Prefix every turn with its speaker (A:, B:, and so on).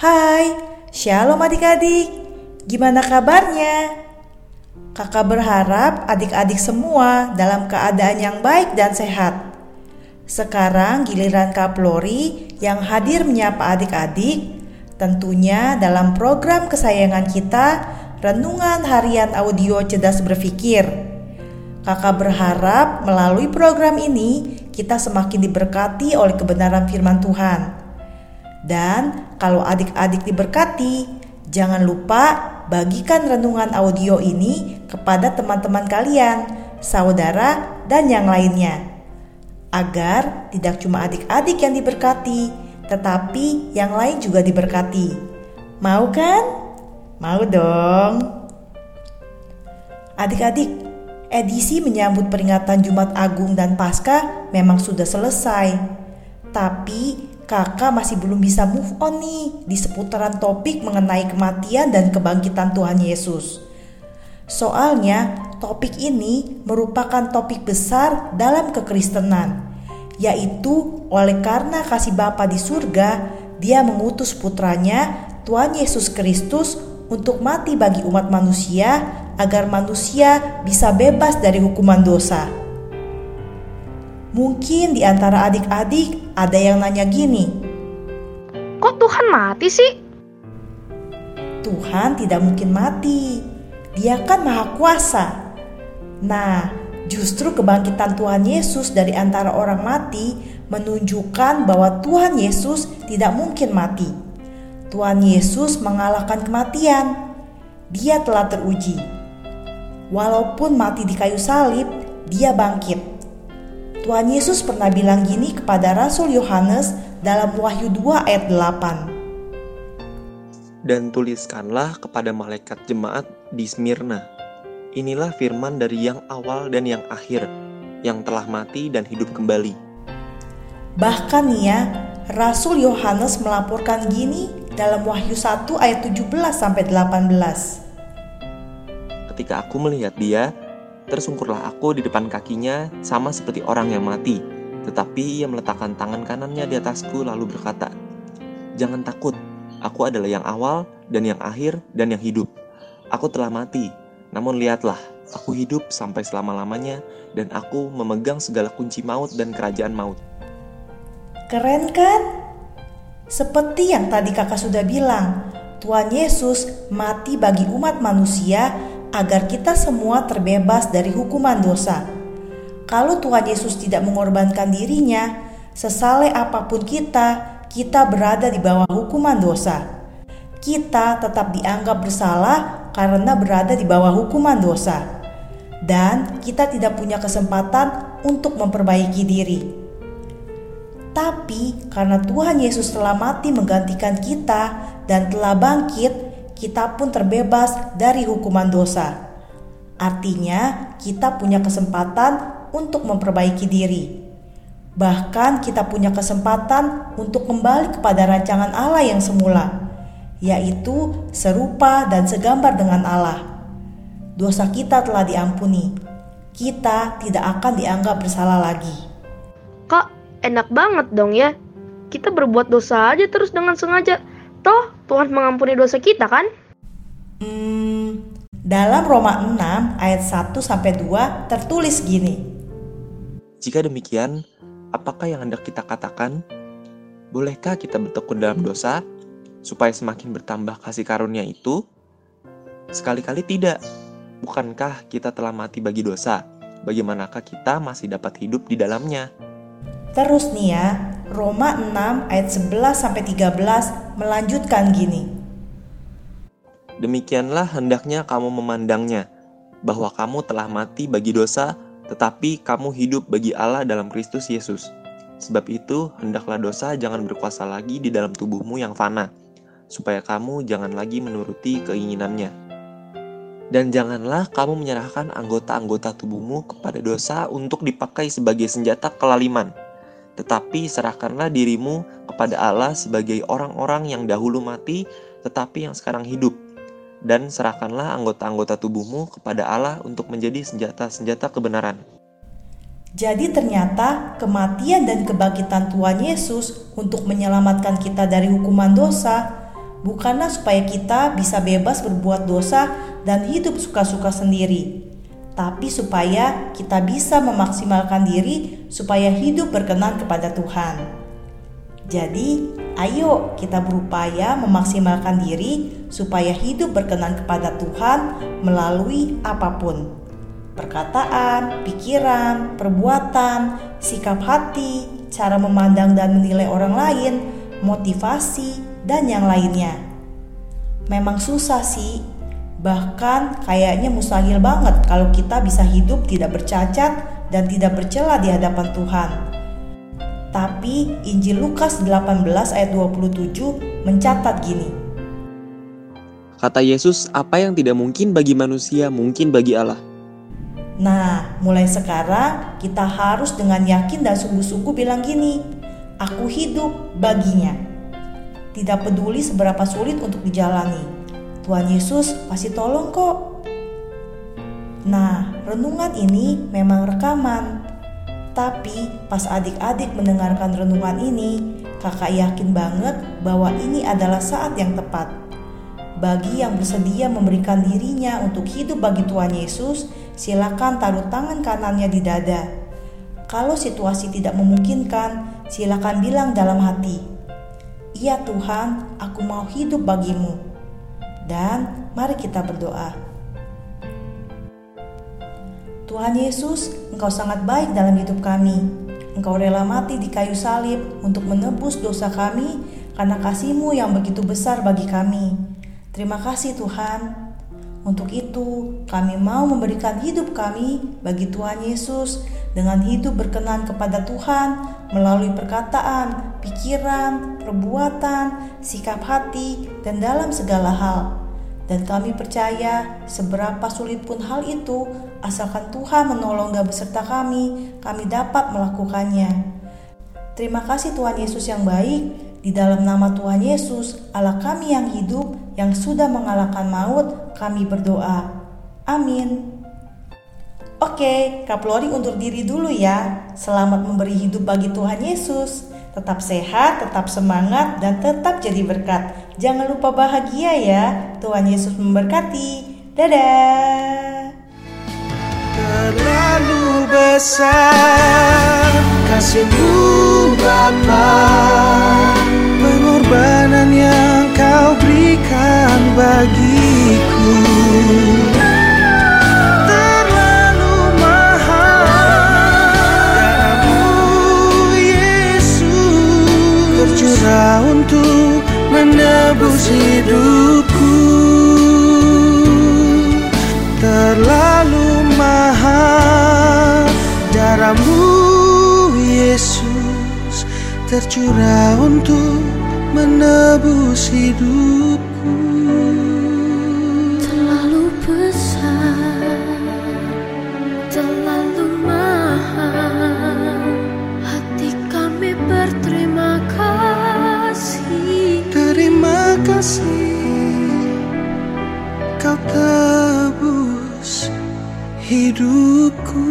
A: Hai, shalom adik-adik. Gimana kabarnya? Kakak berharap adik-adik semua dalam keadaan yang baik dan sehat. Sekarang giliran Kak Flori yang hadir menyapa adik-adik, tentunya dalam program kesayangan kita, Renungan Harian Audio Cerdas Berpikir. Kakak berharap melalui program ini kita semakin diberkati oleh kebenaran firman Tuhan. Dan kalau adik-adik diberkati, jangan lupa bagikan renungan audio ini kepada teman-teman kalian, saudara, dan yang lainnya. Agar tidak cuma adik-adik yang diberkati, tetapi yang lain juga diberkati. Mau kan? Mau dong. Adik-adik, edisi menyambut peringatan Jumat Agung dan Paskah memang sudah selesai. Tapi kakak masih belum bisa move on nih di seputaran topik mengenai kematian dan kebangkitan Tuhan Yesus. Soalnya, topik ini merupakan topik besar dalam kekristenan, yaitu oleh karena kasih Bapa di surga, dia mengutus putranya, Tuhan Yesus Kristus, untuk mati bagi umat manusia agar manusia bisa bebas dari hukuman dosa. Mungkin di antara adik-adik ada yang nanya gini,
B: Kok Tuhan mati sih?
A: Tuhan tidak mungkin mati. Dia kan maha kuasa. Nah, justru kebangkitan Tuhan Yesus dari antara orang mati menunjukkan bahwa Tuhan Yesus tidak mungkin mati. Tuhan Yesus mengalahkan kematian. Dia telah teruji. Walaupun mati di kayu salib, dia bangkit. Tuhan Yesus pernah bilang gini kepada Rasul Yohanes dalam Wahyu 2 ayat 8.
C: Dan tuliskanlah kepada malaikat jemaat di Smyrna. Inilah firman dari yang awal dan yang akhir, yang telah mati dan hidup kembali.
A: Bahkan nih ya, Rasul Yohanes melaporkan gini dalam Wahyu 1 ayat 17 sampai 18.
C: Ketika aku melihat dia, Tersungkurlah aku di depan kakinya sama seperti orang yang mati. Tetapi ia meletakkan tangan kanannya di atasku lalu berkata, Jangan takut, aku adalah yang awal dan yang akhir dan yang hidup. Aku telah mati, namun lihatlah, aku hidup sampai selama-lamanya dan aku memegang segala kunci maut dan kerajaan maut.
A: Keren kan? Seperti yang tadi kakak sudah bilang, Tuhan Yesus mati bagi umat manusia agar kita semua terbebas dari hukuman dosa. Kalau Tuhan Yesus tidak mengorbankan dirinya, sesaleh apa pun kita, kita berada di bawah hukuman dosa. Kita tetap dianggap bersalah karena berada di bawah hukuman dosa, dan kita tidak punya kesempatan untuk memperbaiki diri. Tapi karena Tuhan Yesus telah mati menggantikan kita dan telah bangkit, kita pun terbebas dari hukuman dosa. Artinya, kita punya kesempatan untuk memperbaiki diri. Bahkan, kita punya kesempatan untuk kembali kepada rancangan Allah yang semula, yaitu serupa dan segambar dengan Allah. Dosa kita telah diampuni, kita tidak akan dianggap bersalah lagi.
B: Kak, enak banget dong ya. Kita berbuat dosa aja terus dengan sengaja, Tuhan mengampuni dosa kita kan?
A: Hmm, dalam Roma 6 ayat 1 sampai 2 tertulis gini.
C: Jika demikian, apakah yang hendak kita katakan? Bolehkah kita bertekun dalam dosa supaya semakin bertambah kasih karunia itu? Sekali-kali tidak. Bukankah kita telah mati bagi dosa? Bagaimanakah kita masih dapat hidup di dalamnya?
A: Terus nih ya, Roma 6 ayat 11 sampai 13 melanjutkan gini.
C: Demikianlah hendaknya kamu memandangnya, bahwa kamu telah mati bagi dosa, tetapi kamu hidup bagi Allah dalam Kristus Yesus. Sebab itu, hendaklah dosa jangan berkuasa lagi di dalam tubuhmu yang fana, supaya kamu jangan lagi menuruti keinginannya. Dan janganlah kamu menyerahkan anggota-anggota tubuhmu kepada dosa untuk dipakai sebagai senjata kelaliman tetapi serahkanlah dirimu kepada Allah sebagai orang-orang yang dahulu mati, tetapi yang sekarang hidup. Dan serahkanlah anggota-anggota tubuhmu kepada Allah untuk menjadi senjata-senjata kebenaran.
A: Jadi ternyata kematian dan kebangkitan Tuhan Yesus untuk menyelamatkan kita dari hukuman dosa bukanlah supaya kita bisa bebas berbuat dosa dan hidup suka-suka sendiri, tapi supaya kita bisa memaksimalkan diri supaya hidup berkenan kepada Tuhan. Jadi, ayo kita berupaya memaksimalkan diri supaya hidup berkenan kepada Tuhan melalui apa pun. Perkataan, pikiran, perbuatan, sikap hati, cara memandang dan menilai orang lain, motivasi, dan yang lainnya. Memang susah sih, bahkan kayaknya mustahil banget kalau kita bisa hidup tidak bercacat dan tidak bercela di hadapan Tuhan tapi Injil Lukas 18 ayat 27 mencatat gini.
C: Kata Yesus, apa yang tidak mungkin bagi manusia mungkin bagi Allah.
A: Nah, mulai sekarang kita harus dengan yakin dan sungguh-sungguh bilang gini, aku hidup baginya. Tidak peduli seberapa sulit untuk dijalani, Tuhan Yesus pasti tolong kok. Nah, renungan ini memang rekaman, tapi pas adik-adik mendengarkan renungan ini, kakak yakin banget bahwa ini adalah saat yang tepat. Bagi yang bersedia memberikan dirinya untuk hidup bagi Tuhan Yesus, silakan taruh tangan kanannya di dada. Kalau situasi tidak memungkinkan, silakan bilang dalam hati, "Iya Tuhan, aku mau hidup bagimu." Dan mari kita berdoa. Tuhan Yesus, Engkau sangat baik dalam hidup kami. Engkau rela mati di kayu salib untuk menebus dosa kami karena kasih-Mu yang begitu besar bagi kami. Terima kasih Tuhan. Untuk itu, kami mau memberikan hidup kami bagi Tuhan Yesus dengan hidup berkenan kepada Tuhan melalui perkataan, pikiran, perbuatan, sikap hati, dan dalam segala hal. Dan kami percaya seberapa sulit pun hal itu, asalkan Tuhan menolong dan beserta kami, kami dapat melakukannya. Terima kasih Tuhan Yesus yang baik, di dalam nama Tuhan Yesus, Allah kami yang hidup, yang sudah mengalahkan maut, kami berdoa. Amin. Oke, Kak Lori undur diri dulu ya. Selamat memberi hidup bagi Tuhan Yesus. Tetap sehat, tetap semangat, dan tetap jadi berkat. Jangan lupa bahagia ya. Tuhan Yesus memberkati. Dadah.
D: Terlalu besar kasihmu Bapa Pengorbanan yang kau berikan bagiku untuk menebus hidupku. Terlalu mahal darahmu Yesus Tercurah untuk menebus hidupku.
E: Terlalu besar Terlalu mahal
D: kasih Kau tebus hidupku